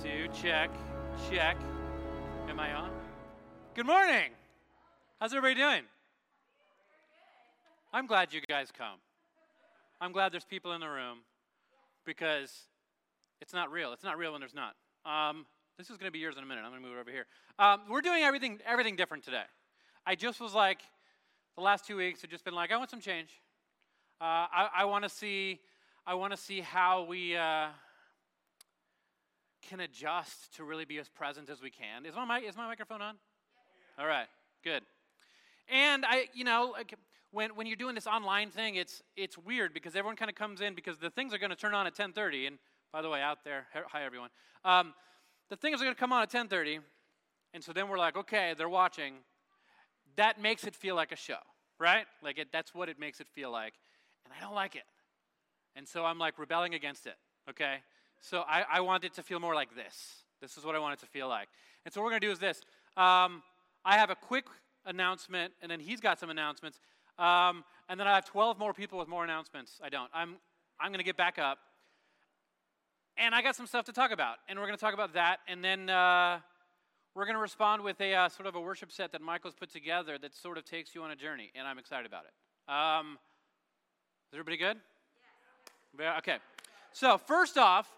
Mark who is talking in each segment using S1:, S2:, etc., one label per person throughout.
S1: two, check, check. Am I on? Good morning. How's everybody doing? I'm glad you guys come. I'm glad there's people in the room because it's not real. It's not real when there's not. Um, this is going to be yours in a minute. I'm going to move over here. Um, we're doing everything, everything different today. I just was like, the last two weeks have just been like, I want some change. Uh, I, I want to see, I want to see how we uh, can adjust to really be as present as we can. Is my is my microphone on? All right, good. And I, you know, like when, when you're doing this online thing, it's it's weird because everyone kind of comes in because the things are going to turn on at 10:30. And by the way, out there, hi everyone. Um, the things are going to come on at 10:30, and so then we're like, okay, they're watching. That makes it feel like a show, right? Like it, that's what it makes it feel like, and I don't like it. And so I'm like rebelling against it. Okay, so I, I want it to feel more like this. This is what I want it to feel like. And so what we're going to do is this. Um, I have a quick announcement, and then he's got some announcements. Um, and then I have 12 more people with more announcements. I don't. I'm, I'm going to get back up. And I got some stuff to talk about. And we're going to talk about that. And then uh, we're going to respond with a uh, sort of a worship set that Michael's put together that sort of takes you on a journey. And I'm excited about it. Um, is everybody good? Yeah. Okay. So, first off,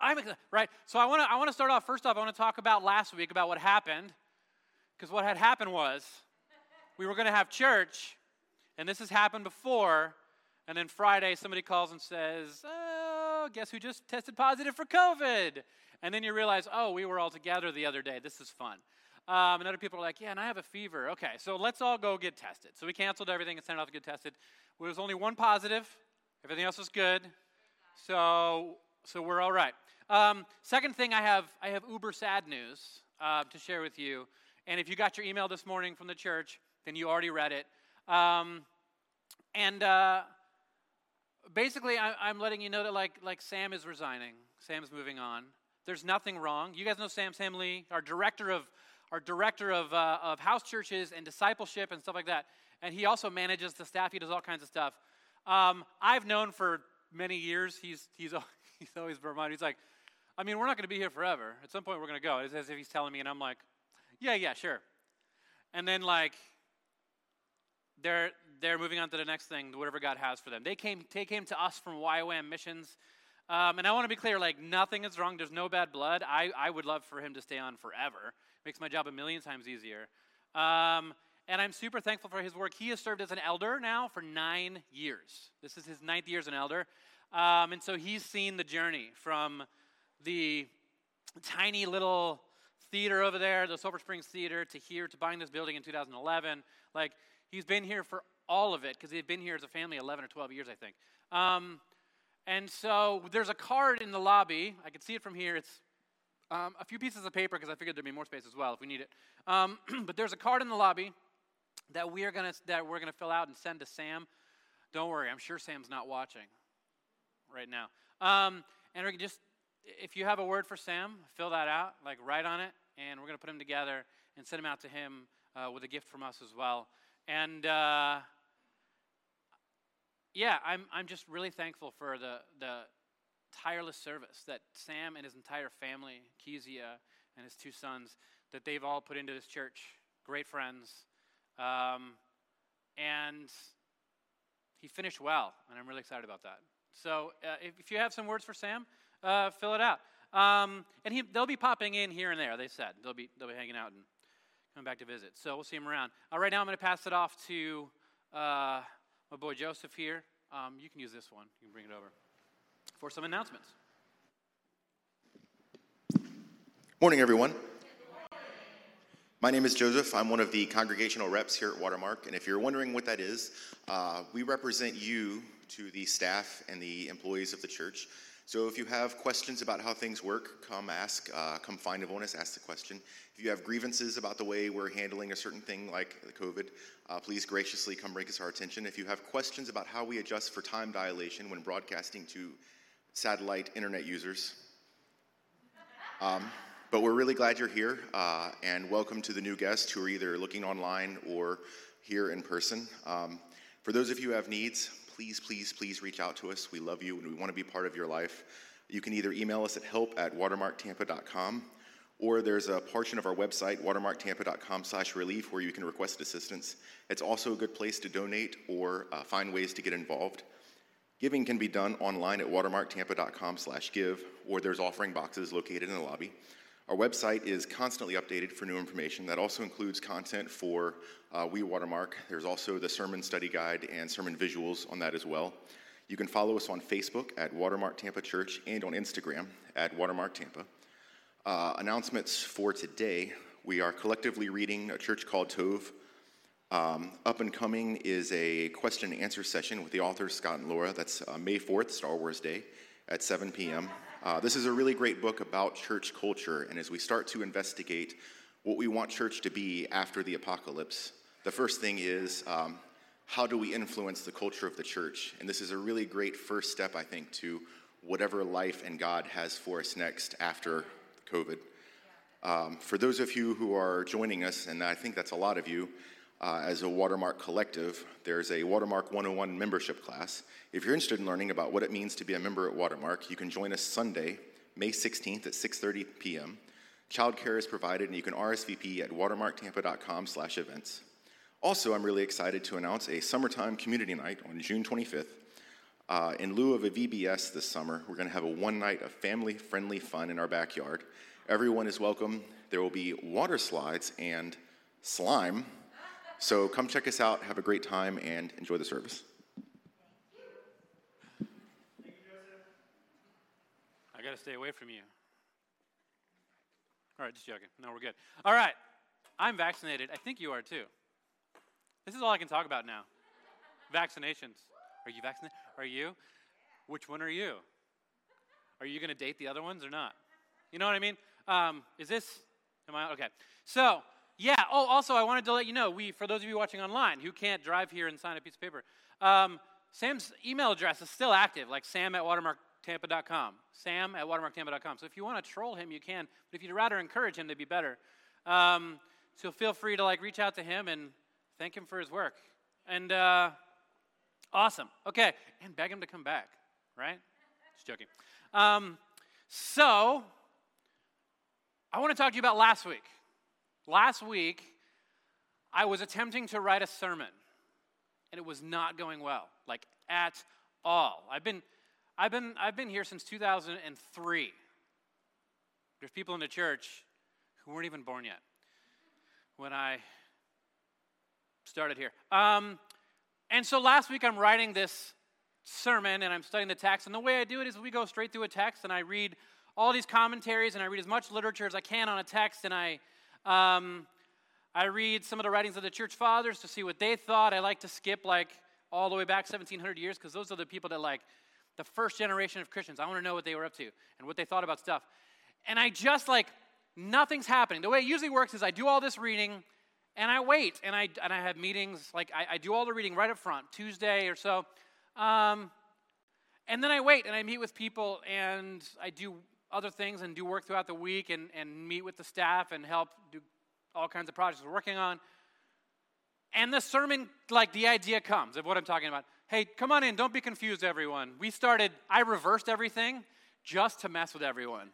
S1: I'm right. So I want to I want to start off first off. I want to talk about last week about what happened, because what had happened was we were going to have church, and this has happened before. And then Friday, somebody calls and says, "Oh, guess who just tested positive for COVID?" And then you realize, "Oh, we were all together the other day. This is fun." Um, and other people are like, "Yeah, and I have a fever." Okay, so let's all go get tested. So we canceled everything and sent off to get tested. There was only one positive. Everything else was good. So so we're all right. Um, second thing, I have I have uber sad news uh, to share with you. And if you got your email this morning from the church, then you already read it. Um, and uh, basically, I, am letting you know that like like Sam is resigning. Sam's moving on. There's nothing wrong. You guys know Sam Sam Lee, our director of our director of uh, of house churches and discipleship and stuff like that. And he also manages the staff. He does all kinds of stuff. Um, I've known for many years. He's he's he's always reminded. He's like, I mean, we're not going to be here forever. At some point, we're going to go. It's as if he's telling me, and I'm like, yeah, yeah, sure. And then like they're they're moving on to the next thing, whatever God has for them. They came they came to us from YWAM missions. Um, and I want to be clear, like nothing is wrong. There's no bad blood. I, I would love for him to stay on forever. Makes my job a million times easier. Um, and I'm super thankful for his work. He has served as an elder now for nine years. This is his ninth year as an elder. Um, and so he's seen the journey from the tiny little theater over there, the Silver Springs Theater, to here, to buying this building in 2011. Like, he's been here for all of it because they've been here as a family 11 or 12 years, I think. Um, and so there's a card in the lobby. I can see it from here. It's um, a few pieces of paper because I figured there'd be more space as well if we need it. Um, but there's a card in the lobby that we are gonna that we're gonna fill out and send to Sam. Don't worry, I'm sure Sam's not watching right now. Um, and we can just if you have a word for Sam, fill that out, like write on it, and we're gonna put them together and send them out to him uh, with a gift from us as well. And uh, yeah, I'm I'm just really thankful for the the tireless service that Sam and his entire family, Kezia and his two sons, that they've all put into this church. Great friends. Um, and he finished well, and I'm really excited about that. So uh, if, if, you have some words for Sam, uh, fill it out. Um, and he, they'll be popping in here and there, they said. They'll be, they'll be hanging out and coming back to visit. So we'll see him around. Uh, right now, I'm going to pass it off to uh, my boy Joseph here. Um, you can use this one. You can bring it over for some announcements.
S2: Morning, everyone. My name is Joseph. I'm one of the congregational reps here at Watermark. And if you're wondering what that is, uh, we represent you to the staff and the employees of the church. So if you have questions about how things work, come ask, uh, come find us, ask the question. If you have grievances about the way we're handling a certain thing like the COVID, uh, please graciously come bring us our attention. If you have questions about how we adjust for time dilation when broadcasting to satellite internet users, um, but we're really glad you're here, uh, and welcome to the new guests who are either looking online or here in person. Um, for those of you who have needs, please, please, please reach out to us. We love you and we want to be part of your life. You can either email us at help at watermarktampa.com or there's a portion of our website, watermarktampa.com slash relief, where you can request assistance. It's also a good place to donate or uh, find ways to get involved. Giving can be done online at watermarktampa.com slash give, or there's offering boxes located in the lobby. Our website is constantly updated for new information. That also includes content for uh, We Watermark. There's also the sermon study guide and sermon visuals on that as well. You can follow us on Facebook at Watermark Tampa Church and on Instagram at Watermark Tampa. Uh, announcements for today we are collectively reading a church called Tov. Um, up and coming is a question and answer session with the authors Scot and Laura. That's uh, May 4th, Star Wars Day, at 7 p.m. Uh, this is a really great book about church culture, and as we start to investigate what we want church to be after the apocalypse, the first thing is um, how do we influence the culture of the church? And this is a really great first step, I think, to whatever life and God has for us next after COVID. Um, for those of you who are joining us, and I think that's a lot of you, uh, as a Watermark collective, there's a Watermark 101 membership class. If you're interested in learning about what it means to be a member at Watermark, you can join us Sunday, May 16th at 6:30 p.m. Childcare is provided, and you can RSVP at watermarktampa.com/events. Also, I'm really excited to announce a summertime community night on June 25th. Uh, in lieu of a VBS this summer, we're going to have a one night of family friendly fun in our backyard. Everyone is welcome. There will be water slides and slime. So come check us out, have a great time, and enjoy the service.
S1: I got to stay away from you. All right, just joking. No, we're good. All right, I'm vaccinated. I think you are too. This is all I can talk about now. Vaccinations. Are you vaccinated? Are you? Which one are you? Are you going to date the other ones or not? You know what I mean? Um, is this? Am I okay? So yeah. Oh, also, I wanted to let you know. We, for those of you watching online who can't drive here and sign a piece of paper, um, Sam's email address is still active, like sam at watermarktampa.com. Sam at watermarktampa.com. So if you want to troll him, you can. But if you'd rather encourage him, to be better. Um, so feel free to like reach out to him and thank him for his work. And uh, awesome. Okay, and beg him to come back. Right? Just joking. Um, so I want to talk to you about last week. Last week, I was attempting to write a sermon, and it was not going well, like at all. I've been, I've been, I've been here since 2003. There's people in the church who weren't even born yet when I started here. Um, and so last week, I'm writing this sermon and I'm studying the text. And the way I do it is we go straight through a text and I read all these commentaries and I read as much literature as I can on a text and I um, I read some of the writings of the church fathers to see what they thought. I like to skip like all the way back 1700 years because those are the people that like the first generation of Christians. I want to know what they were up to and what they thought about stuff. And I just like nothing's happening. The way it usually works is I do all this reading and I wait and I and I have meetings like I, I do all the reading right up front Tuesday or so. Um, and then I wait and I meet with people and I do other things and do work throughout the week and, and meet with the staff and help do all kinds of projects we're working on. And the sermon, like the idea comes of what I'm talking about. Hey, come on in, don't be confused, everyone. We started, I reversed everything just to mess with everyone.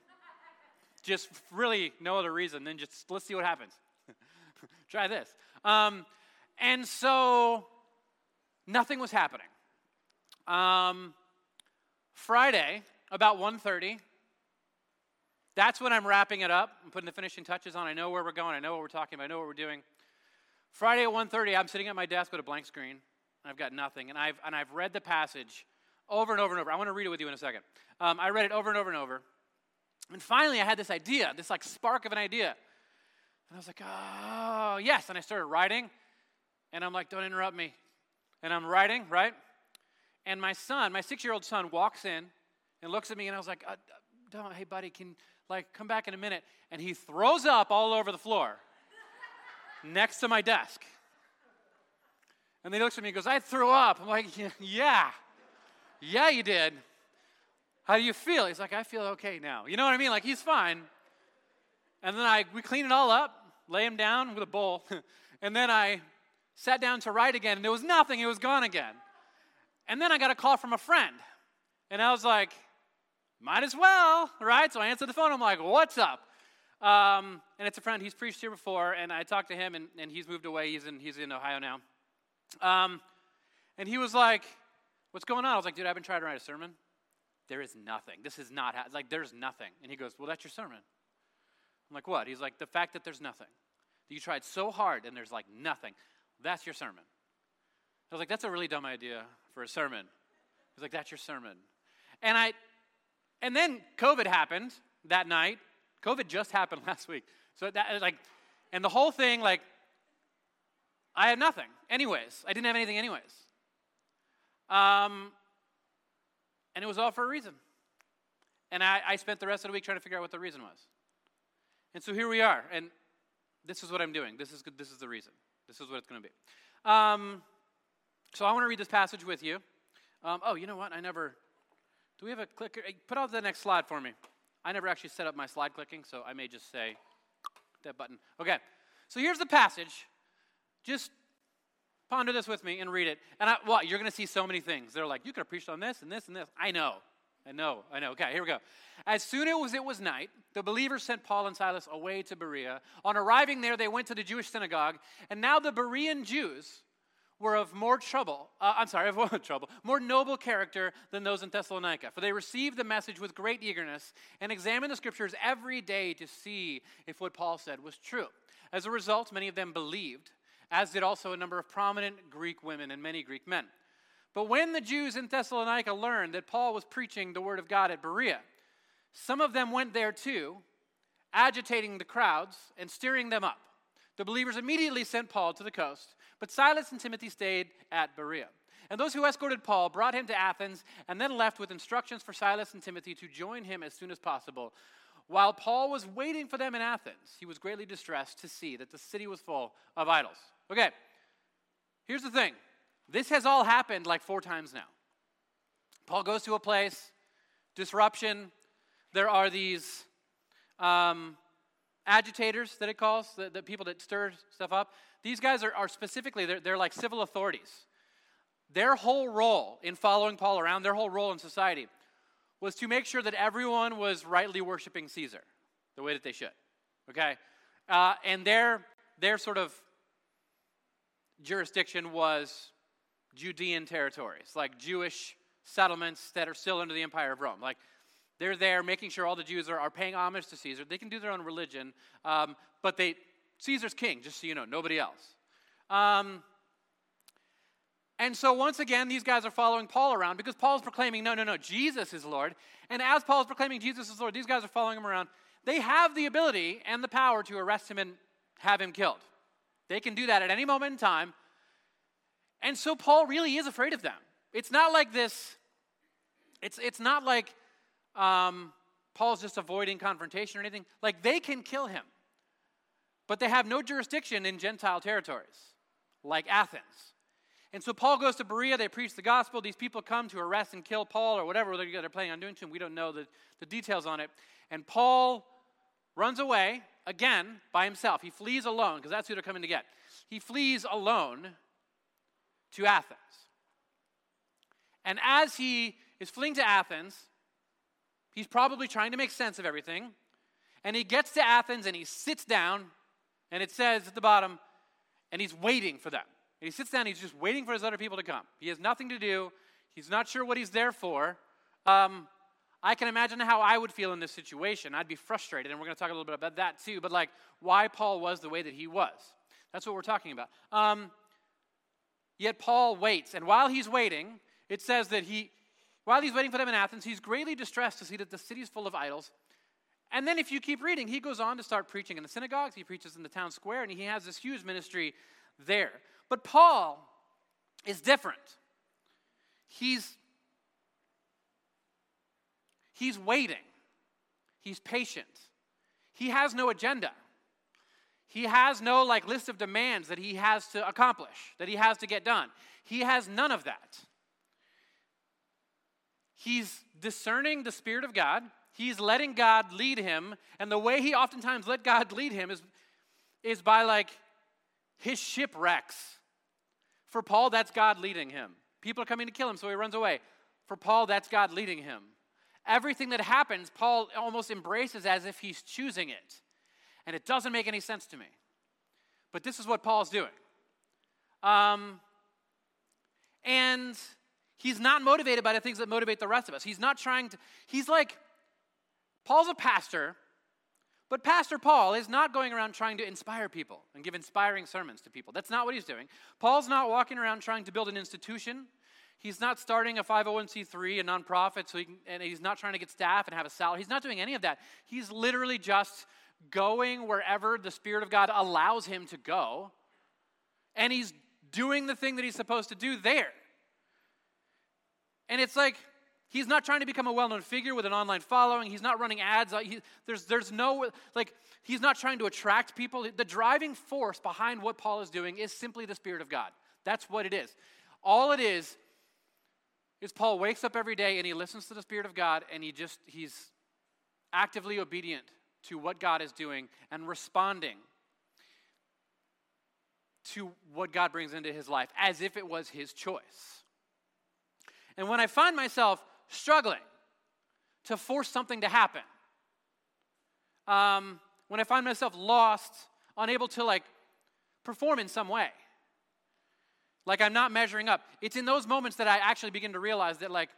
S1: just really no other reason than just let's see what happens. Try this. Um, and so nothing was happening. Um, Friday, about 1.30, that's when I'm wrapping it up. I'm putting the finishing touches on. I know where we're going. I know what we're talking about. I know what we're doing. Friday at 1.30, I'm sitting at my desk with a blank screen. I've got nothing. And I've, and I've read the passage over and over and over. I want to read it with you in a second. Um, I read it over and over and over. And finally, I had this idea, this like spark of an idea. And I was like, oh, yes. And I started writing. And I'm like, don't interrupt me. And I'm writing, right? And my son, my six year old son, walks in and looks at me. And I was like, uh, don't, hey, buddy, can, like, come back in a minute. And he throws up all over the floor next to my desk. And he looks at me and goes, I threw up. I'm like, yeah, yeah, you did. How do you feel? He's like, I feel okay now. You know what I mean? Like, he's fine. And then I, we clean it all up, lay him down with a bowl. and then I sat down to write again, and there was nothing. It was gone again. And then I got a call from a friend. And I was like, might as well, right? So I answer the phone. I'm like, what's up? Um, and it's a friend. He's preached here before, and I talked to him, and, and he's moved away. He's in, he's in Ohio now. Um, and he was like, what's going on? I was like, dude, I've been trying to write a sermon. There is nothing. This is not, like, there's nothing. And he goes, well, that's your sermon. I'm like, what? He's like, the fact that there's nothing. That You tried so hard and there's like nothing. That's your sermon. I was like, that's a really dumb idea for a sermon. He's like, that's your sermon. And I, and then COVID happened that night. COVID just happened last week. So that like, and the whole thing, like, I had nothing. Anyways, I didn't have anything anyways. Um, and it was all for a reason. And I, I spent the rest of the week trying to figure out what the reason was. And so here we are. And this is what I'm doing. This is, this is the reason. This is what it's going to be. Um, so I want to read this passage with you. Um, oh, you know what? I never. Do we have a clicker? Put out the next slide for me. I never actually set up my slide clicking, so I may just say that button. Okay. So here's the passage. Just ponder this with me and read it. And I, well, you're going to see so many things. They're like, you could have preached on this and this and this. I know. I know, I know. Okay, here we go. As soon as it was night, the believers sent Paul and Silas away to Berea. On arriving there, they went to the Jewish synagogue, and now the Berean Jews were of more trouble, uh, I'm sorry, of more trouble, more noble character than those in Thessalonica. For they received the message with great eagerness and examined the scriptures every day to see if what Paul said was true. As a result, many of them believed, as did also a number of prominent Greek women and many Greek men. But when the Jews in Thessalonica learned that Paul was preaching the word of God at Berea, some of them went there too, agitating the crowds and stirring them up. The believers immediately sent Paul to the coast, but Silas and Timothy stayed at Berea. And those who escorted Paul brought him to Athens and then left with instructions for Silas and Timothy to join him as soon as possible. While Paul was waiting for them in Athens, he was greatly distressed to see that the city was full of idols. Okay, here's the thing this has all happened like four times now. Paul goes to a place, disruption. There are these um, agitators that it calls, the, the, people that stir stuff up. These guys are, are specifically, they're, they're like civil authorities. Their whole role in following Paul around, their whole role in society, was to make sure that everyone was rightly worshiping Caesar the way that they should. Okay? Uh, and their, their sort of jurisdiction was Judean territories, like Jewish settlements that are still under the empire of Rome. Like they're there making sure all the Jews are, are paying homage to Caesar. They can do their own religion, um, but they Caesar's king, just so you know, nobody else. Um, and so once again, these guys are following Paul around because Paul's proclaiming, no, no, no, Jesus is Lord. And as Paul's proclaiming Jesus is Lord, these guys are following him around. They have the ability and the power to arrest him and have him killed. They can do that at any moment in time. And so Paul really is afraid of them. It's not like this, it's, it's not like um, Paul's just avoiding confrontation or anything. Like they can kill him, but they have no jurisdiction in Gentile territories like Athens. And so Paul goes to Berea, they preach the gospel. These people come to arrest and kill Paul or whatever they're, planning on doing to him. We don't know the, the details on it. And Paul runs away again by himself. He flees alone because that's who they're coming to get. He flees alone to Athens. And as he is fleeing to Athens, he's probably trying to make sense of everything. And he gets to Athens and he sits down, and it says at the bottom, and he's waiting for them. And he sits down, he's just waiting for his other people to come. He has nothing to do, he's not sure what he's there for. Um, I can imagine how I would feel in this situation. I'd be frustrated, and we're going to talk a little bit about that too, but like why Paul was the way that he was. That's what we're talking about. Um, Yet Paul waits, and while he's waiting, it says that he, while he's waiting for them in Athens, he's greatly distressed to see that the city is full of idols. And then, if you keep reading, he goes on to start preaching in the synagogues, he preaches in the town square, and he has this huge ministry there. But Paul is different. He's he's waiting. He's patient. He has no agenda. He has no like list of demands that he has to accomplish, that he has to get done. He has none of that. He's discerning the Spirit of God. He's letting God lead him. And the way he oftentimes let God lead him is, is by like his shipwrecks. For Paul, that's God leading him. People are coming to kill him, so he runs away. For Paul, that's God leading him. Everything that happens, Paul almost embraces as if he's choosing it. And it doesn't make any sense to me. But this is what Paul's doing. Um, and he's not motivated by the things that motivate the rest of us. He's not trying to, he's like, Paul's a pastor, but Pastor Paul is not going around trying to inspire people and give inspiring sermons to people. That's not what he's doing. Paul's not walking around trying to build an institution. He's not starting a 501c3, a nonprofit, so he can, and he's not trying to get staff and have a salary. He's not doing any of that. He's literally just going wherever the Spirit of God allows him to go, and he's doing the thing that he's supposed to do there. And it's like, he's not trying to become a well known figure with an online following. He's not running ads. Uh, he, there's, there's no, like, he's not trying to attract people. The driving force behind what Paul is doing is simply the Spirit of God. That's what it is. All it is is Paul wakes up every day and he listens to the Spirit of God and he just, he's actively obedient to what God is doing and responding to what God brings into his life as if it was his choice. And when I find myself struggling to force something to happen, um, when I find myself lost, unable to like perform in some way, like I'm not measuring up, it's in those moments that I actually begin to realize that like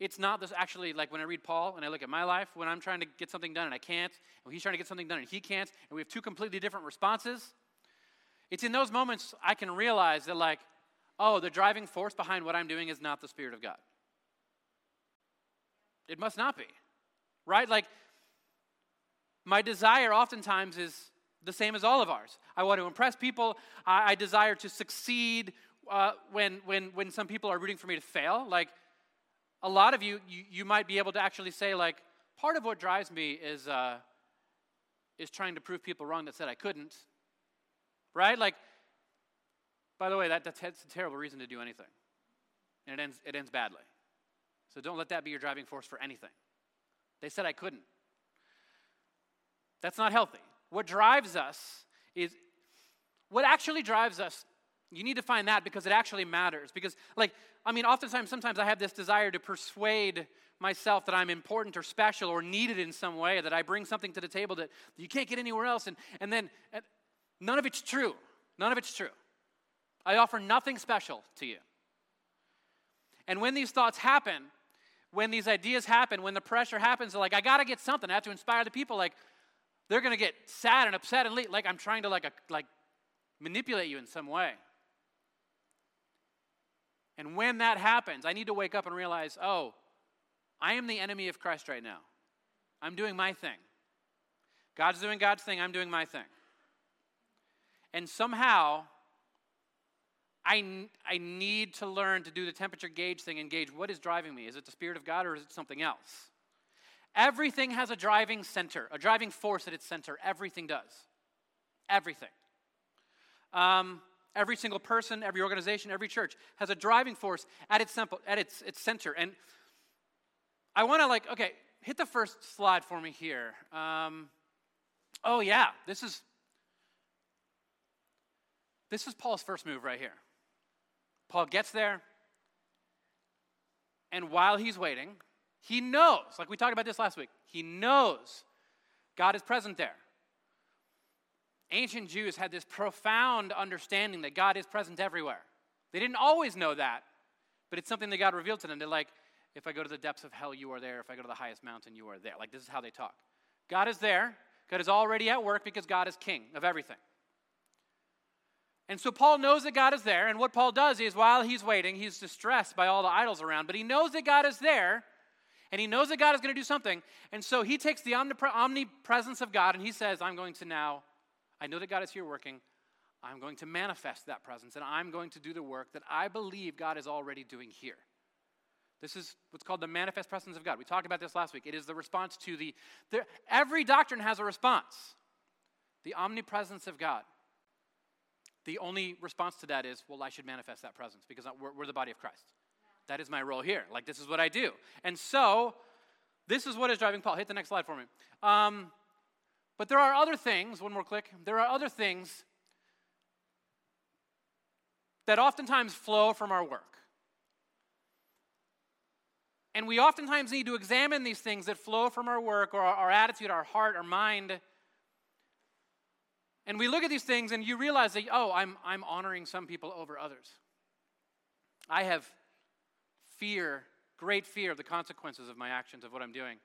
S1: it's not this actually like when I read Paul and I look at my life, when I'm trying to get something done and I can't, and he's trying to get something done and he can't, and we have two completely different responses. It's in those moments I can realize that, like, oh, the driving force behind what I'm doing is not the Spirit of God. It must not be, right? Like, my desire oftentimes is the same as all of ours. I want to impress people. I, I desire to succeed uh, when, when, when some people are rooting for me to fail. Like, a lot of you, you, you might be able to actually say, like, part of what drives me is, uh, is trying to prove people wrong that said I couldn't right? Like, by the way, that, that's, that's a terrible reason to do anything. And it ends, it ends badly. So don't let that be your driving force for anything. They said I couldn't. That's not healthy. What drives us is, what actually drives us, you need to find that because it actually matters. Because, like, I mean, oftentimes, sometimes I have this desire to persuade myself that I'm important or special or needed in some way, that I bring something to the table that you can't get anywhere else. And, and then, and, None of it's true. None of it's true. I offer nothing special to you. And when these thoughts happen, when these ideas happen, when the pressure happens, they're like, I got to get something. I have to inspire the people. Like, they're going to get sad and upset and like I'm trying to like, a, like manipulate you in some way. And when that happens, I need to wake up and realize, oh, I am the enemy of Christ right now. I'm doing my thing. God's doing God's thing, I'm doing my thing. And somehow, I, I need to learn to do the temperature gauge thing and gauge what is driving me. Is it the Spirit of God or is it something else? Everything has a driving center, a driving force at its center. Everything does. Everything. Um, every single person, every organization, every church has a driving force at its, simple, at its, its center. And I want to, like, okay, hit the first slide for me here. Um, oh, yeah, this is this is Paul's first move right here. Paul gets there, and while he's waiting, he knows, like we talked about this last week, he knows God is present there. Ancient Jews had this profound understanding that God is present everywhere. They didn't always know that, but it's something that God revealed to them. They're like, if I go to the depths of hell, you are there. If I go to the highest mountain, you are there. Like, this is how they talk. God is there. God is already at work because God is king of everything. And so Paul knows that God is there, and what Paul does is while he's waiting, he's distressed by all the idols around, but he knows that God is there, and he knows that God is going to do something. And so he takes the omnipresence of God and he says, I'm going to now, I know that God is here working. I'm going to manifest that presence, and I'm going to do the work that I believe God is already doing here. This is what's called the manifest presence of God. We talked about this last week. It is the response to the, the every doctrine has a response. The omnipresence of God. The only response to that is, well, I should manifest that presence because we're, we're the body of Christ. That is my role here. Like, this is what I do. And so, this is what is driving Paul. Hit the next slide for me. Um, but there are other things, one more click. There are other things that oftentimes flow from our work. And we oftentimes need to examine these things that flow from our work or our, our attitude, our heart, our mind. And we look at these things and you realize that, oh, I'm, I'm honoring some people over others. I have fear, great fear of the consequences of my actions, of what I'm doing.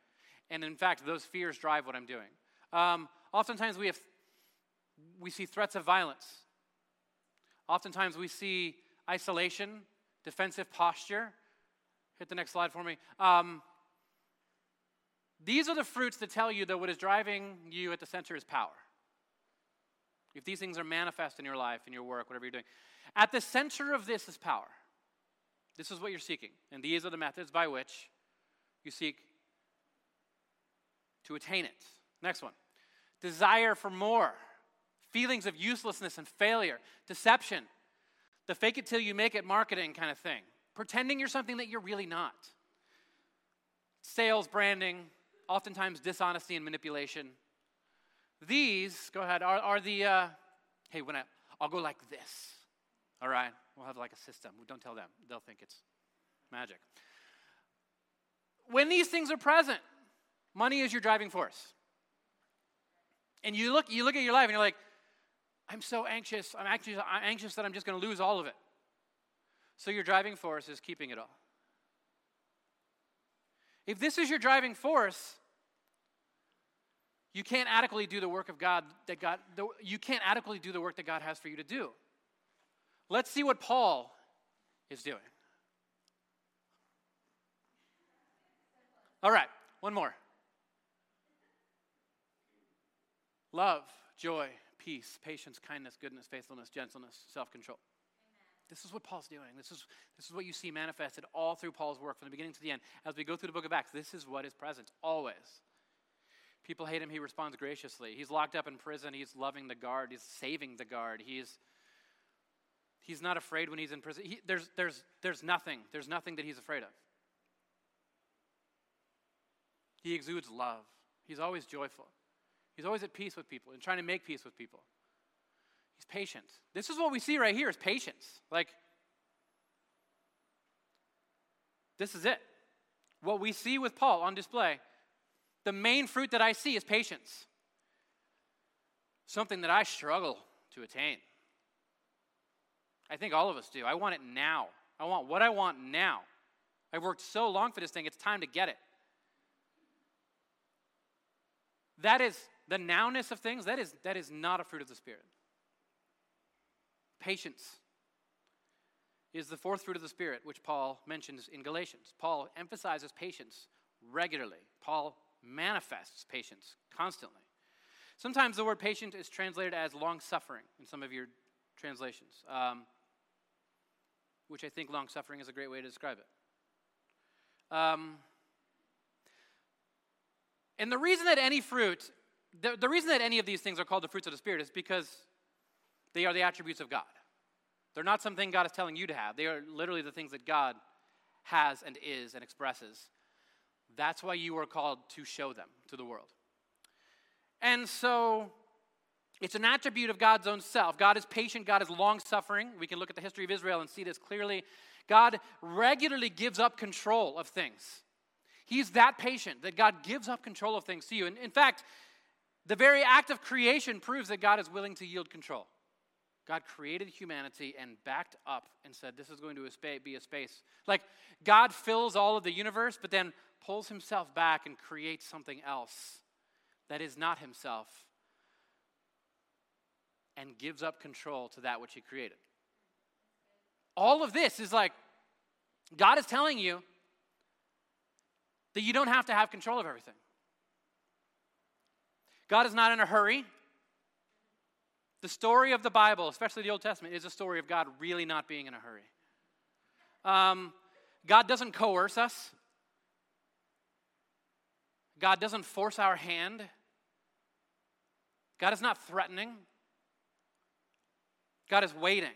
S1: And in fact, those fears drive what I'm doing. Um, oftentimes we, have, we see threats of violence. Oftentimes we see isolation, defensive posture. Hit the next slide for me. Um, these are the fruits that tell you that what is driving you at the center is power. If these things are manifest in your life, in your work, whatever you're doing, at the center of this is power. This is what you're seeking. And these are the methods by which you seek to attain it. Next one desire for more, feelings of uselessness and failure, deception, the fake it till you make it marketing kind of thing, pretending you're something that you're really not. Sales, branding, oftentimes dishonesty and manipulation. These, go ahead, are, are the, uh, hey, when I, I'll go like this. All right, we'll have like a system. Don't tell them, they'll think it's magic. When these things are present, money is your driving force. And you look, you look at your life and you're like, I'm so anxious. I'm anxious, I'm anxious that I'm just going to lose all of it. So your driving force is keeping it all. If this is your driving force, you can't adequately do the work of God that God you can't adequately do the work that God has for you to do. Let's see what Paul is doing. All right, one more. Love, joy, peace, patience, kindness, goodness, faithfulness, gentleness, self control. This is what Paul's doing. This is, this is what you see manifested all through Paul's work from the beginning to the end. As we go through the book of Acts, this is what is present, always. People hate him, he responds graciously. He's locked up in prison, he's loving the guard, he's saving the guard, he's He's not afraid when he's in prison. He, there's, there's, there's nothing. There's nothing that he's afraid of. He exudes love. He's always joyful. He's always at peace with people and trying to make peace with people. He's patient. This is what we see right here is patience. Like, this is it. What we see with Paul on display, the main fruit that I see is patience. Something that I struggle to attain. I think all of us do. I want it now. I want what I want now. I've worked so long for this thing, it's time to get it. That is the nowness of things, that is, that is not a fruit of the Spirit. Patience is the fourth fruit of the Spirit, which Paul mentions in Galatians. Paul emphasizes patience regularly, Paul manifests patience constantly. Sometimes the word patient is translated as long suffering in some of your translations. Um, which I think long suffering is a great way to describe it. Um, and the reason that any fruit, the, the reason that any of these things are called the fruits of the Spirit is because they are the attributes of God. They're not something God is telling you to have, they are literally the things that God has and is and expresses. That's why you are called to show them to the world. And so it's an attribute of God's own self. God is patient, God is long suffering. We can look at the history of Israel and see this clearly. God regularly gives up control of things. He's that patient that God gives up control of things to you. And in fact, the very act of creation proves that God is willing to yield control. God created humanity and backed up and said, This is going to be a space. Like God fills all of the universe, but then pulls himself back and creates something else that is not himself and gives up control to that which he created. All of this is like God is telling you that you don't have to have control of everything. God is not in a hurry. The story of the Bible, especially the Old Testament, is a story of God really not being in a hurry. Um, God doesn't coerce us, God doesn't force our hand, God is not threatening. God is waiting.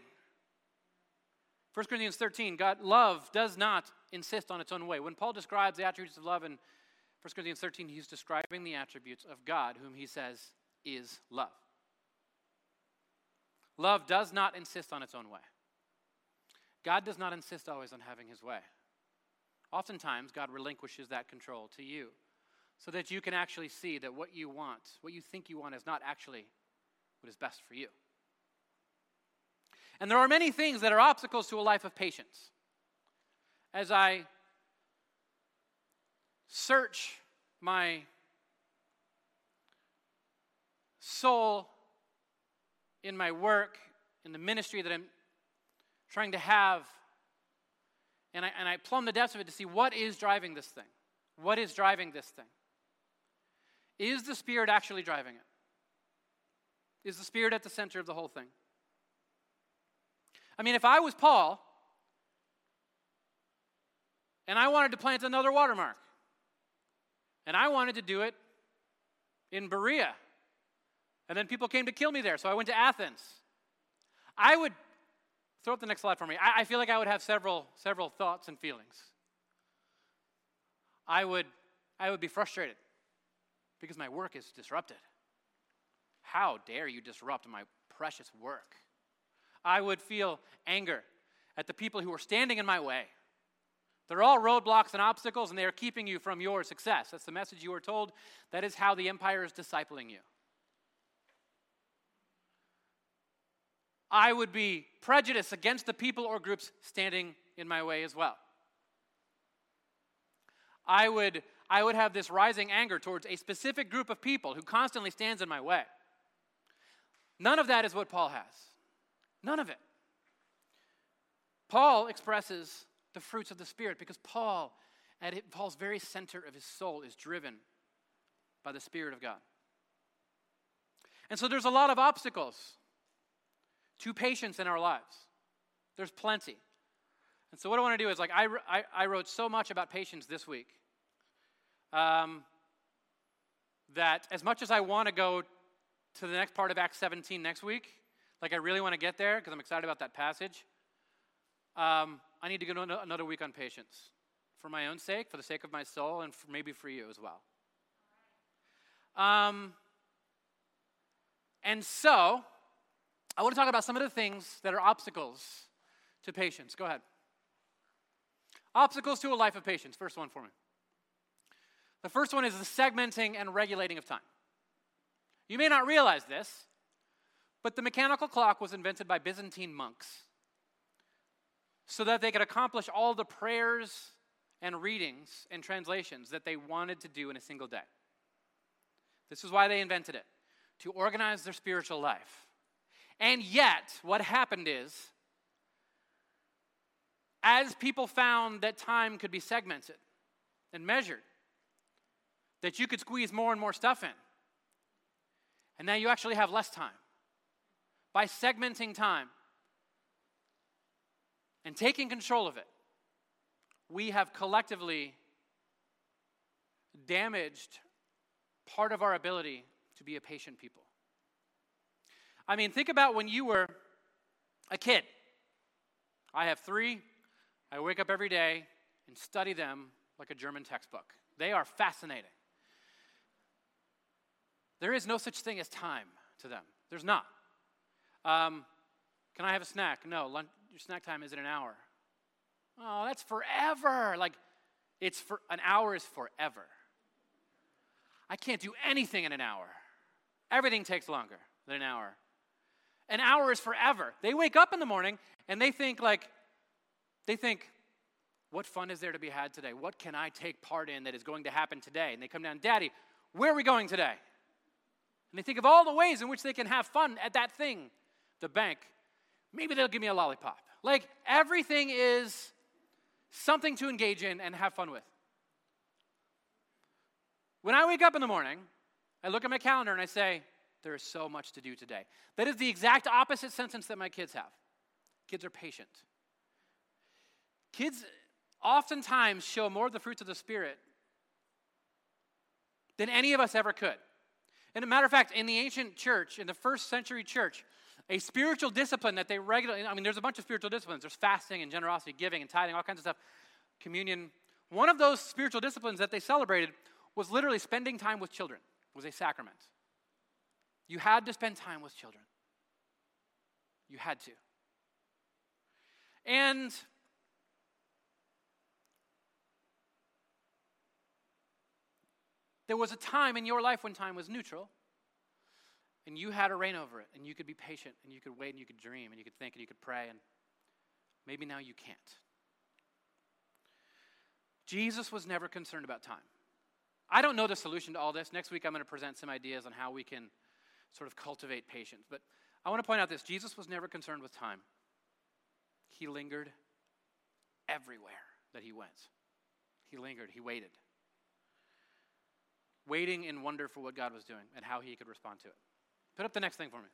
S1: 1 Corinthians 13, God, love does not insist on its own way. When Paul describes the attributes of love in 1 Corinthians 13, he's describing the attributes of God, whom he says is love. Love does not insist on its own way. God does not insist always on having his way. oftentimes God relinquishes that control to you so that you can actually see that what you want, what you think you want, is not actually what is best for you. And there are many things that are obstacles to a life of patience. As I search my soul in my work, in the ministry that I'm trying to have, and I, and I plumb the depths of it to see what is driving this thing. What is driving this thing? Is the Spirit actually driving it? Is the Spirit at the center of the whole thing? I mean, if I was Paul and I wanted to plant another watermark, and I wanted to do it in Berea, and then people came to kill me there, so I went to Athens. I would throw up the next slide for me. I, I feel like I would have several several thoughts and feelings. I would I would be frustrated because my work is disrupted. How dare you disrupt my precious work? I would feel anger at the people who are standing in my way. They're all roadblocks and obstacles, and they are keeping you from your success. That's the message you were told. That is how the empire is discipling you. I would be prejudiced against the people or groups standing in my way as well. I would, I would have this rising anger towards a specific group of people who constantly stands in my way. None of that is what Paul has. None of it. Paul expresses the fruits of the Spirit because Paul, at Paul's very center of his soul, is driven by the Spirit of God. And so there's a lot of obstacles to patience in our lives. There's plenty. And so what I want to do is like I, I, I wrote so much about patience this week um, that as much as I want to go to the next part of Acts 17 next week, like I really want to get there because I'm excited about that passage, um, I need to go another week on patience for my own sake, for the sake of my soul, and for, maybe for you as well. Um, and so, I want to talk about some of the things that are obstacles to patience. Go ahead. Obstacles to a life of patience. First one for me. The first one is the segmenting and regulating of time. You may not realize this, but the mechanical clock was invented by Byzantine monks so that they could accomplish all the prayers and readings and translations that they wanted to do in a single day. This is why they invented it to organize their spiritual life. And yet, what happened is, as people found that time could be segmented and measured, that you could squeeze more and more stuff in, and now you actually have less time. By segmenting time and taking control of it, we have collectively damaged part of our ability to be a patient people. I mean, think about when you were a kid. I have three. I wake up every day and study them like a German textbook. They are fascinating. There is no such thing as time to them. There's not. Um, can I have a snack? No. Lunch, your snack time is in an hour. Oh, that's forever. Like, it's for an hour is forever. I can't do anything in an hour. Everything takes longer than an hour. An hour is forever. They wake up in the morning and they think, like, they think, what fun is there to be had today? What can I take part in that is going to happen today? And they come down, Daddy, where are we going today? And they think of all the ways in which they can have fun at that thing, the bank. Maybe they'll give me a lollipop. Like, everything is something to engage in and have fun with. When I wake up in the morning, I look at my calendar and I say, there is so much to do today. That is the exact opposite sentence that my kids have. Kids are patient. Kids oftentimes show more of the fruits of the Spirit than any of us ever could. And a matter of fact, in the ancient church, in the first century church, a spiritual discipline that they regularly, I mean, there's a bunch of spiritual disciplines. There's fasting and generosity, giving and tithing, all kinds of stuff, communion. One of those spiritual disciplines that they celebrated was literally spending time with children, was a sacrament. You had to spend time with children. You had to. And there was a time in your life when time was neutral, and you had a reign over it, and you could be patient, and you could wait, and you could dream, and you could think, and you could pray, and maybe now you can't. Jesus was never concerned about time. I don't know the solution to all this. Next week, I'm going to present some ideas on how we can sort of cultivate patience. But I want to point out this Jesus was never concerned with time, he lingered everywhere that he went. He lingered, he waited. Waiting in wonder for what God was doing and how he could respond to it. Put up the next thing for me.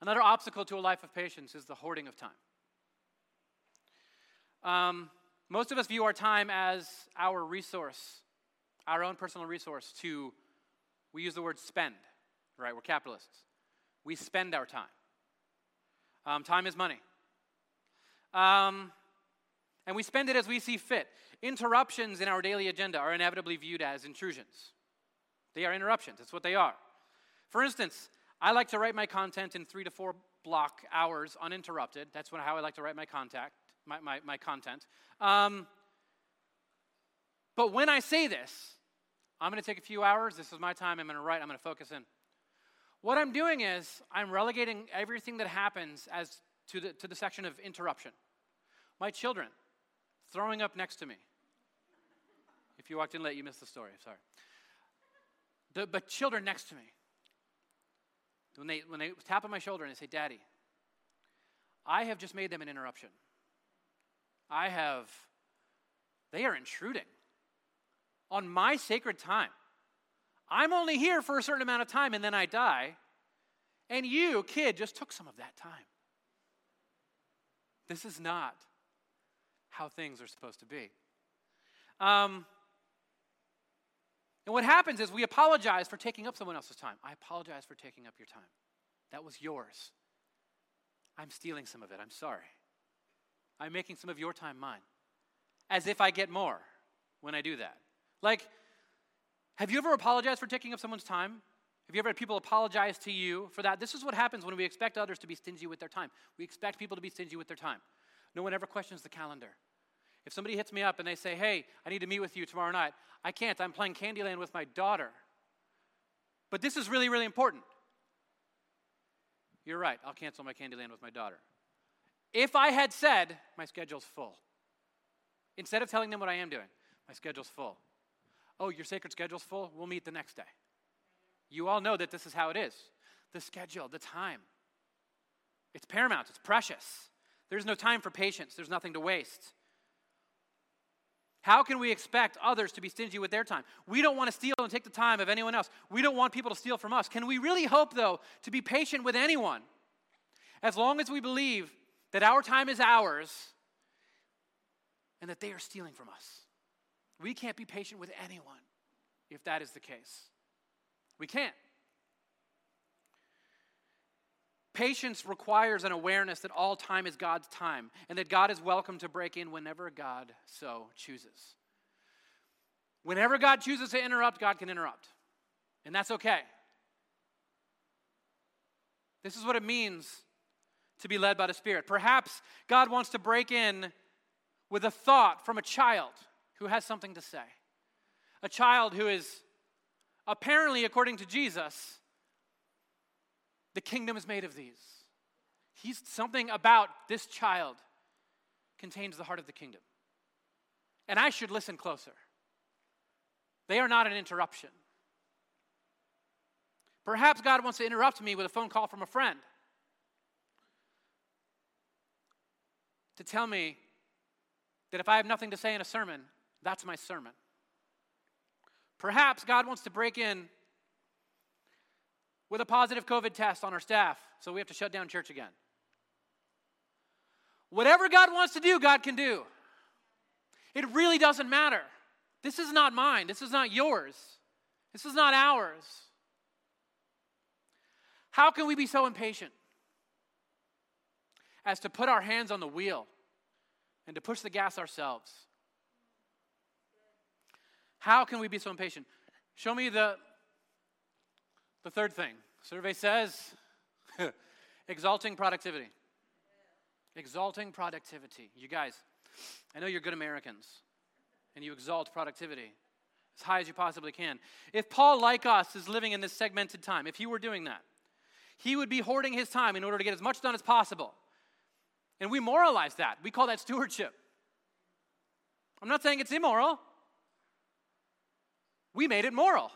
S1: Another obstacle to a life of patience is the hoarding of time. Um, most of us view our time as our resource, our own personal resource to, we use the word spend, right? We're capitalists. We spend our time. Um, time is money. Um, and we spend it as we see fit. Interruptions in our daily agenda are inevitably viewed as intrusions. They are interruptions, that's what they are. For instance, I like to write my content in three to four block hours uninterrupted. That's how I like to write my contact, my, my, my content. Um, but when I say this, I'm going to take a few hours. This is my time. I'm going to write. I'm going to focus in. What I'm doing is I'm relegating everything that happens as to the, to the section of interruption. My children throwing up next to me. If you walked in late, you missed the story. Sorry. The, but children next to me, when they, when they tap on my shoulder and they say, Daddy, I have just made them an interruption. I have, they are intruding on my sacred time. I'm only here for a certain amount of time and then I die. And you, kid, just took some of that time. This is not how things are supposed to be. Um, and what happens is we apologize for taking up someone else's time. I apologize for taking up your time. That was yours. I'm stealing some of it. I'm sorry. I'm making some of your time mine. As if I get more when I do that. Like, have you ever apologized for taking up someone's time? Have you ever had people apologize to you for that? This is what happens when we expect others to be stingy with their time. We expect people to be stingy with their time. No one ever questions the calendar. If somebody hits me up and they say, hey, I need to meet with you tomorrow night, I can't. I'm playing Candyland with my daughter. But this is really, really important. You're right. I'll cancel my Candyland with my daughter. If I had said, my schedule's full, instead of telling them what I am doing, my schedule's full. Oh, your sacred schedule's full? We'll meet the next day. You all know that this is how it is. The schedule, the time. It's paramount, it's precious. There's no time for patience, there's nothing to waste. How can we expect others to be stingy with their time? We don't want to steal and take the time of anyone else. We don't want people to steal from us. Can we really hope, though, to be patient with anyone? As long as we believe that our time is ours and that they are stealing from us. We can't be patient with anyone if that is the case. We can't. Patience requires an awareness that all time is God's time and that God is welcome to break in whenever God so chooses. Whenever God chooses to interrupt, God can interrupt. And that's okay. This is what it means to be led by the Spirit. Perhaps God wants to break in with a thought from a child who has something to say. A child who is apparently, according to Jesus, the kingdom is made of these. He's something about this child contains the heart of the kingdom. And I should listen closer. They are not an interruption. Perhaps God wants to interrupt me with a phone call from a friend to tell me that if I have nothing to say in a sermon, that's my sermon. Perhaps God wants to break in with a positive COVID test on our staff, so we have to shut down church again. Whatever God wants to do, God can do. It really doesn't matter. This is not mine. This is not yours. This is not ours. How can we be so impatient as to put our hands on the wheel and to push the gas ourselves? How can we be so impatient? Show me the the third thing, survey says exalting productivity. Exalting productivity. You guys, I know you're good Americans and you exalt productivity. as high as you possibly can. If Paul, like us, is living in this segmented time, if he were doing that, he would be hoarding his time in order to get as much done as possible. And we moralize that. We call that stewardship. I'm not saying it's immoral. We made it moral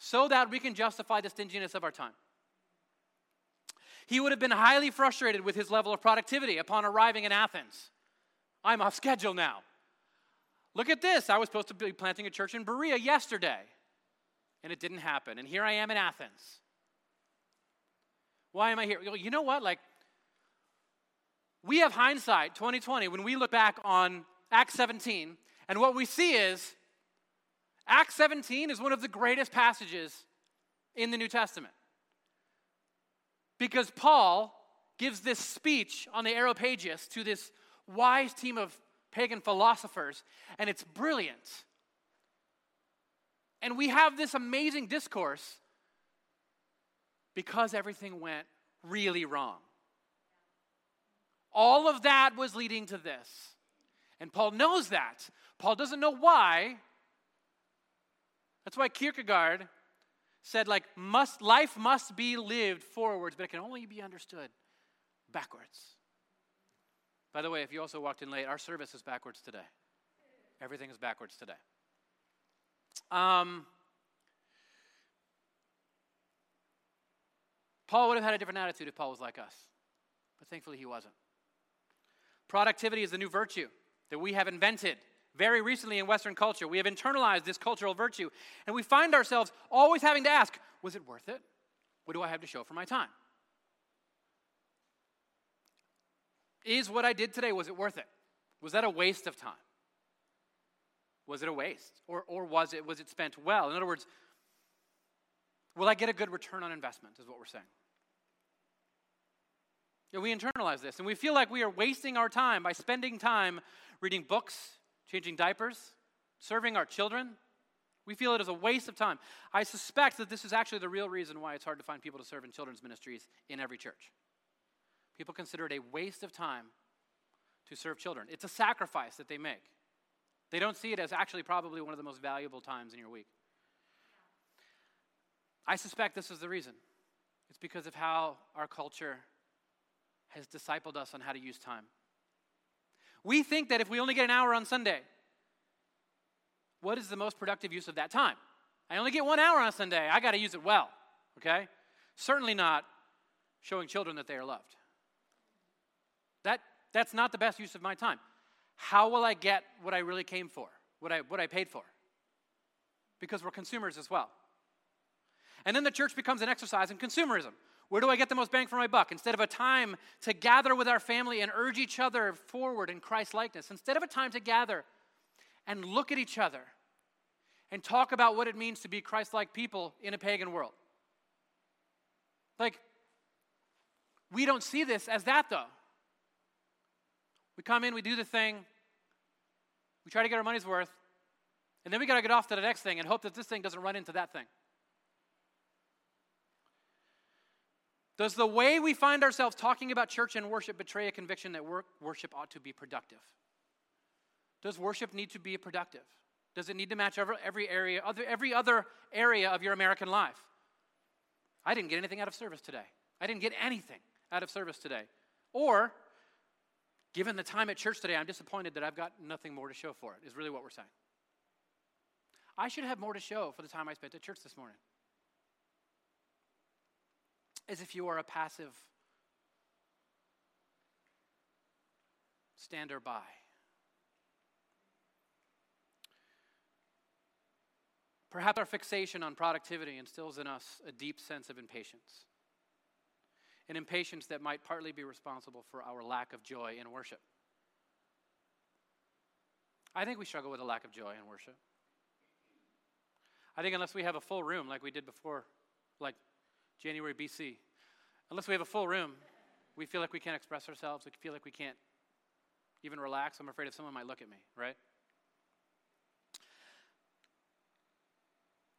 S1: so that we can justify the stinginess of our time. He would have been highly frustrated with his level of productivity upon arriving in Athens. I'm off schedule now. Look at this. I was supposed to be planting a church in Berea yesterday, and it didn't happen. And here I am in Athens. Why am I here? You know what? Like, we have hindsight 2020 when we look back on Acts 17, and what we see is Acts 17 is one of the greatest passages in the New Testament. Because Paul gives this speech on the Areopagus to this wise team of pagan philosophers, and it's brilliant. And we have this amazing discourse because everything went really wrong. All of that was leading to this. And Paul knows that. Paul doesn't know why. That's why Kierkegaard said like must life must be lived forwards but it can only be understood backwards. By the way if you also walked in late our service is backwards today. Everything is backwards today. Um, paul would have had a different attitude if paul was like us but thankfully he wasn't. Productivity is the new virtue that we have invented very recently in Western culture, we have internalized this cultural virtue, and we find ourselves always having to ask was it worth it? What do I have to show for my time? Is what I did today, was it worth it? Was that a waste of time? Was it a waste? Or, or was, it, was it spent well? In other words, will I get a good return on investment, is what we're saying. Yeah, we internalize this, and we feel like we are wasting our time by spending time reading books changing diapers, serving our children. We feel it is a waste of time. I suspect that this is actually the real reason why it's hard to find people to serve in children's ministries in every church. People consider it a waste of time to serve children. It's a sacrifice that they make. They don't see it as actually probably one of the most valuable times in your week. I suspect this is the reason. It's because of how our culture has discipled us on how to use time. We think that if we only get an hour on Sunday, what is the most productive use of that time? I only get one hour on Sunday. I got to use it well, okay? Certainly not showing children that they are loved. That, that's not the best use of my time. How will I get what I really came for, what I, what I paid for? Because we're consumers as well. And then the church becomes an exercise in consumerism. Where do I get the most bang for my buck? Instead of a time to gather with our family and urge each other forward in Christ likeness, instead of a time to gather and look at each other and talk about what it means to be Christ like people in a pagan world. Like, we don't see this as that though. We come in, we do the thing, we try to get our money's worth, and then we got to get off to the next thing and hope that this thing doesn't run into that thing. Does the way we find ourselves talking about church and worship betray a conviction that worship ought to be productive? Does worship need to be productive? Does it need to match every area, every other area of your American life? I didn't get anything out of service today. I didn't get anything out of service today. Or, given the time at church today, I'm disappointed that I've got nothing more to show for it, is really what we're saying. I should have more to show for the time I spent at church this morning as if you are a passive stander by. Perhaps our fixation on productivity instills in us a deep sense of impatience. An impatience that might partly be responsible for our lack of joy in worship. I think we struggle with a lack of joy in worship. I think unless we have a full room like we did before, like January BC. Unless we have a full room, we feel like we can't express ourselves. We feel like we can't even relax. I'm afraid if someone might look at me, right?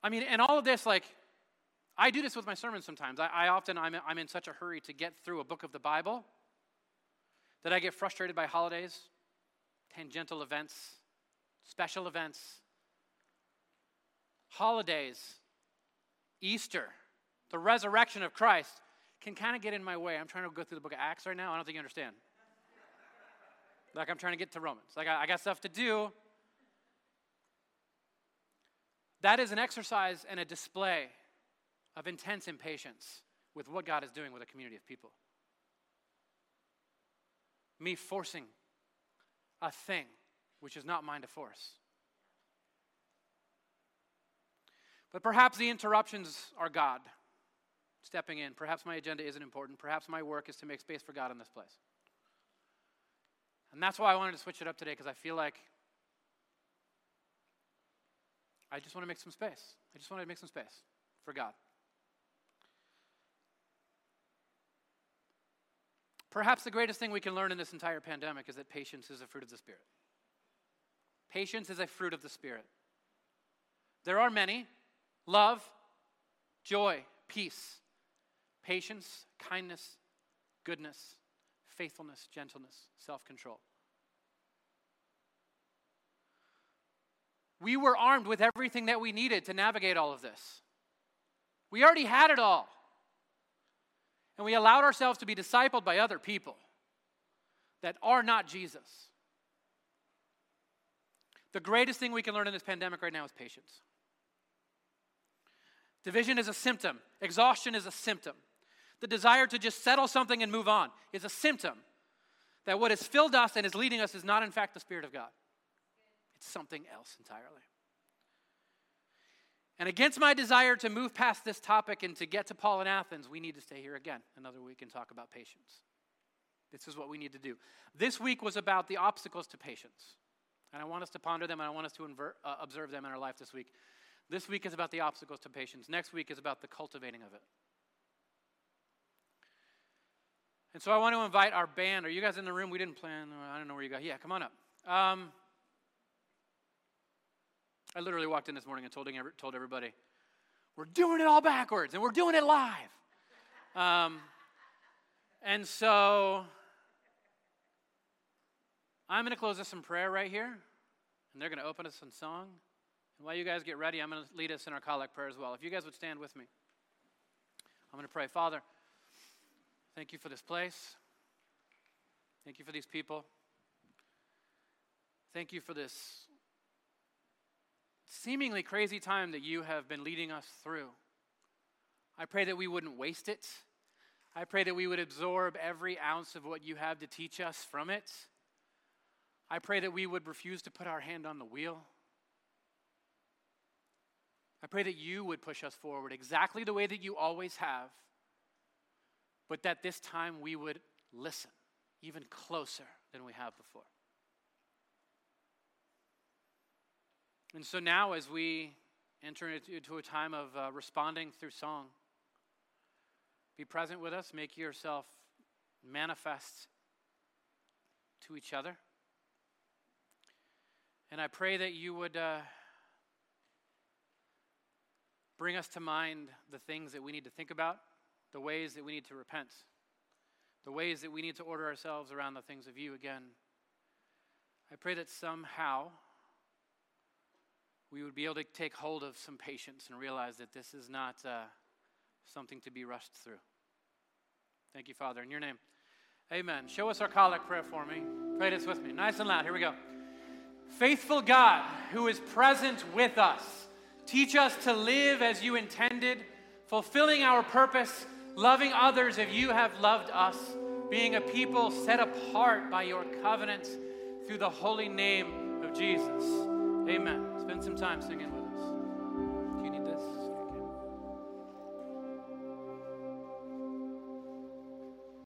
S1: I mean, and all of this, like, I do this with my sermons sometimes. I, I often, I'm, I'm in such a hurry to get through a book of the Bible that I get frustrated by holidays, tangential events, special events, holidays, Easter, the resurrection of Christ can kind of get in my way. I'm trying to go through the book of Acts right now. I don't think you understand. Like I'm trying to get to Romans. Like I, I got stuff to do. That is an exercise and a display of intense impatience with what God is doing with a community of people. Me forcing a thing which is not mine to force. But perhaps the interruptions are God stepping in. Perhaps my agenda isn't important. Perhaps my work is to make space for God in this place. And that's why I wanted to switch it up today because I feel like I just want to make some space. I just wanted to make some space for God. Perhaps the greatest thing we can learn in this entire pandemic is that patience is a fruit of the Spirit. Patience is a fruit of the Spirit. There are many love, joy, peace, patience, kindness, goodness, faithfulness, gentleness, self control. We were armed with everything that we needed to navigate all of this. We already had it all. And we allowed ourselves to be discipled by other people that are not Jesus. The greatest thing we can learn in this pandemic right now is patience. Division is a symptom, exhaustion is a symptom. The desire to just settle something and move on is a symptom that what has filled us and is leading us is not, in fact, the Spirit of God. It's something else entirely. And against my desire to move past this topic and to get to Paul in Athens, we need to stay here again another week and talk about patience. This is what we need to do. This week was about the obstacles to patience. And I want us to ponder them and I want us to invert, uh, observe them in our life this week. This week is about the obstacles to patience. Next week is about the cultivating of it. And so I want to invite our band. Are you guys in the room? We didn't plan. I don't know where you got. Yeah, come on up. Um, I literally walked in this morning and told, told everybody, we're doing it all backwards and we're doing it live. Um, and so I'm going to close us in prayer right here, and they're going to open us in song. And while you guys get ready, I'm going to lead us in our collect prayer as well. If you guys would stand with me, I'm going to pray. Father, Thank you for this place. Thank you for these people. Thank you for this seemingly crazy time that you have been leading us through. I pray that we wouldn't waste it. I pray that we would absorb every ounce of what you have to teach us from it. I pray that we would refuse to put our hand on the wheel. I pray that you would push us forward exactly the way that you always have but that this time we would listen even closer than we have before. And so now, as we enter into a time of uh, responding through song, be present with us, make yourself manifest to each other. And I pray that you would uh, bring us to mind the things that we need to think about the ways that we need to repent, the ways that we need to order ourselves around the things of you again. I pray that somehow we would be able to take hold of some patience and realize that this is not uh, something to be rushed through. Thank you, Father. In your name, amen. Show us our collect prayer for me. Pray this with me. Nice and loud. Here we go. Faithful God, who is present with us, teach us to live as you intended, fulfilling our purpose loving others if you have loved us, being a people set apart by your covenant through the holy name of Jesus. Amen. Spend some time singing